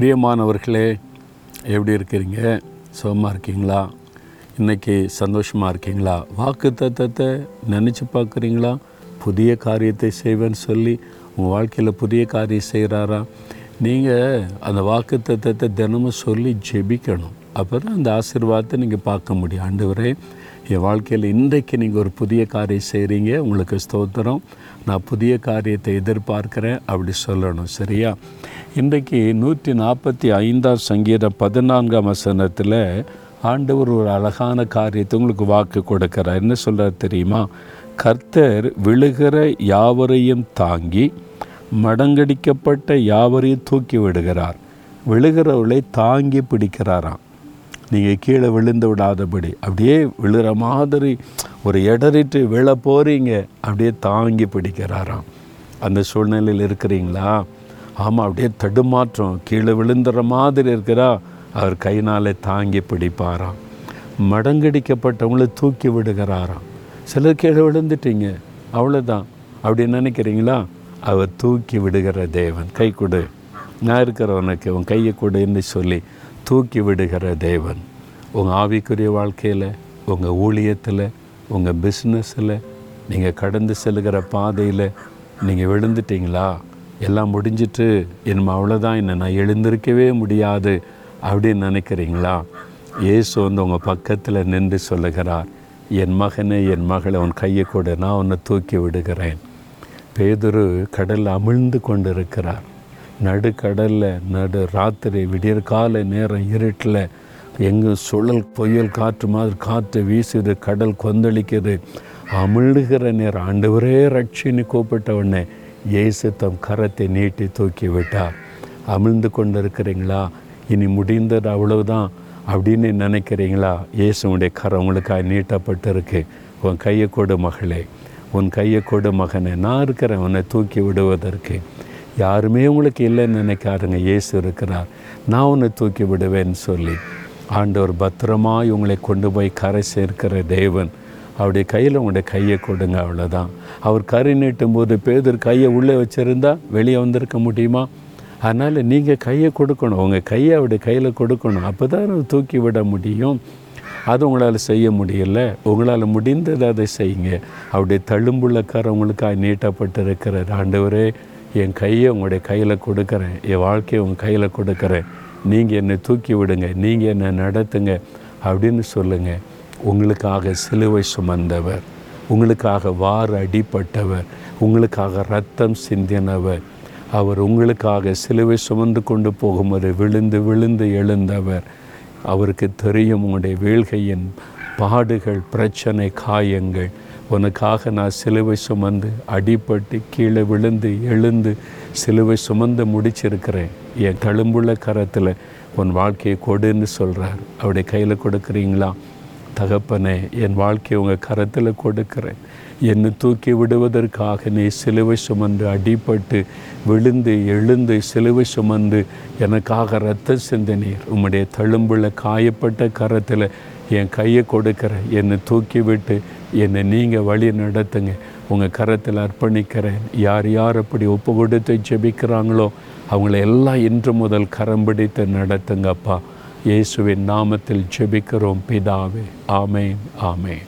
பிரியமானவர்களே எப்படி இருக்கிறீங்க? சுகமாக இருக்கீங்களா? இன்றைக்கி சந்தோஷமாக இருக்கீங்களா? வாக்கு தத்தத்தை நினச்சி பார்க்குறீங்களா? புதிய காரியத்தை செய்வேன்னு சொல்லி உங்கள் வாழ்க்கையில் புதிய காரியம் செய்கிறாரா நீங்கள் அந்த வாக்கு தத்தத்தை தினமும் சொல்லி ஜெபிக்கணும். அப்போ தான் அந்த ஆசீர்வாதத்தை நீங்கள் பார்க்க முடியும். ஆண்டவரே என் வாழ்க்கையில் இன்றைக்கு நீங்கள் ஒரு புதிய காரியம் செய்கிறீங்க உங்களுக்கு ஸ்தோத்திரம். நான் புதிய காரியத்தை எதிர்பார்க்குறேன். அப்படி சொல்லணும். சரியா? இன்றைக்கு நூற்றி நாற்பத்தி ஐந்தாம் சங்கீதம் பதினான்காம் வசனத்தில் ஆண்டவர் ஒரு அழகான காரியத்தை உங்களுக்கு வாக்கு கொடுக்கிறார். என்ன சொல்கிறார் தெரியுமா? கர்த்தர் விழுகிற யாவரையும் தாங்கி மடங்கடிக்கப்பட்ட யாவரையும் தூக்கி விடுகிறார். விழுகிறவளை தாங்கி பிடிக்கிறாராம். நீங்கள் கீழே விழுந்து விடாதபடி அப்படியே விழுற மாதிரி ஒரு இடறிட்டு விழ போகிறீங்க அப்படியே தாங்கி பிடிக்கிறாராம். அந்த சூழ்நிலையில் இருக்கிறீங்களா? ஆமாம் அப்படியே தடுமாற்றம் கீழே விழுந்துற மாதிரி இருக்கிறா அவர் கைனாலே தாங்கி பிடிப்பாராம். மடங்கடிக்கப்பட்டவங்கள தூக்கி விடுகிறாராம். சிலர் கீழே விழுந்துட்டீங்க அவ்வளோதான் அப்படி நினைக்கிறீங்களா? அவர் தூக்கி விடுகிற தேவன். கை கொடு. நான் இருக்கிறவனுக்கு உன் கையை கொடுன்னு சொல்லி தூக்கி விடுகிற தேவன். உங்கள் ஆவிக்குரிய வாழ்க்கையில் உங்கள் ஊழியத்தில் உங்கள் பிஸ்னஸில் நீங்கள் கடந்து செல்கிற பாதையில் நீங்கள் விழுந்துட்டீங்களா? எல்லாம் முடிஞ்சிட்டு என்னமோ அவ்வளோதான் என்ன நான் எழுந்திருக்கவே முடியாது அப்படின்னு நினைக்கிறீங்களா? இயேசு வந்து உங்கள் பக்கத்தில் நின்று சொல்லுகிறார் என் மகனே என் மகளை உன் கையை கொடு நான் உன்னை தூக்கி விடுகிறேன். பேதுரு கடலில் அமிழ்ந்து கொண்டு இருக்கிறார் நடுக்கடலில் நடு ராத்திரி விடியற்கால நேரம் இருட்டில் எங்கும் சுழல் புயல் காற்று மாதிரி காற்று வீசுது கடல் கொந்தளிக்குது. அமிழ்கிற நேரம் ஆண்டவரே ரட்சின்னு கூப்பிட்ட உடனே இயேசு தம் கரத்தை நீட்டி தூக்கி விட்டார். அமிழ்ந்து கொண்டு இருக்கிறீங்களா இனி முடிந்தது அவ்வளவுதான் அப்படின்னு நினைக்கிறீங்களா? இயேசுடைய கரம் உங்களுக்காக நீட்டப்பட்டிருக்கு. உன் கையை கொடு மகளே. உன் கையை கொடு மகனே. நான் இருக்கிறேன். உன்னை தூக்கி விடுவதற்கு. யாருமே உங்களுக்கு இல்லைன்னு நினைக்காருங்க இயேசு இருக்கிறார். நான் உன்னை தூக்கி விடுவேன்னு சொல்லி. ஆண்டவர் பத்திரமாய் உங்களை கொண்டு போய் கரை சேர்க்கிற தேவன். அவருடைய கையில் உங்களுடைய கையை கொடுங்க அவ்வளோதான் அவர் கறி நீட்டும் போது பேதர் கையை உள்ளே வச்சுருந்தா வெளியே வந்திருக்க முடியுமா? அதனால் நீங்கள் கையை கொடுக்கணும். உங்கள் கையை அவருடைய கையில் கொடுக்கணும். அப்போ தான் தூக்கி விட முடியும். அது உங்களால் செய்ய முடியல. உங்களால் முடிந்தது அதை செய்யுங்க. அவருடைய தழும்புள்ள கரை உங்களுக்காக நீட்டப்பட்டிருக்கிற ஆண்டவரே என் கையை உங்களுடைய கையில் கொடுக்குறேன். என் வாழ்க்கையை உங்கள் கையில் கொடுக்குறேன். நீங்கள் என்னை தூக்கி விடுங்க. நீங்கள் என்னை நடத்துங்க அப்படின்னு சொல்லுங்கள் உங்களுக்காக சிலுவை சுமந்தவர். உங்களுக்காக வார் அடிப்பட்டவர். உங்களுக்காக ரத்தம் சிந்தினவர். அவர் உங்களுக்காக சிலுவை சுமந்து கொண்டு போகும்போது விழுந்து விழுந்து எழுந்தவர். அவருக்கு தெரியும் உங்களுடைய வீழ்கையின் பாடுகள் பிரச்சனை காயங்கள். உனக்காக நான் சிலுவை சுமந்து அடிபட்டு கீழே விழுந்து எழுந்து சிலுவை சுமந்து முடிச்சிருக்கிறேன். என் தழும்புள்ள கரத்தில் உன் வாழ்க்கையை கொடுன்னு சொல்கிறார் அவருடைய கையில் கொடுக்குறீங்களா? தகப்பனே என் வாழ்க்கையை உங்கள் கரத்தில் கொடுக்குறேன். என்னை தூக்கி விடுவதற்காக நீ சிலுவை சுமந்து அடிபட்டு விழுந்து எழுந்து சிலுவை சுமந்து எனக்காக ரத்த சிந்தினீர். உம்முடைய தழும்புள்ள காயப்பட்ட கரத்தில் என் கையை கொடுக்கிற என்னை தூக்கி விட்டு என்னை நீங்கள் வழி நடத்துங்க. உங்கள் கரத்தில் அர்ப்பணிக்கிறேன். யார் யார் அப்படி ஒப்பு கொடுத்து ஜெபிக்கிறாங்களோ அவங்கள எல்லாம் இன்று முதல் கரம் பிடித்து நடத்துங்கப்பா. இயேசுவின் நாமத்தில் ஜெபிக்கிறோம் பிதாவே. ஆமேன் ஆமேன்.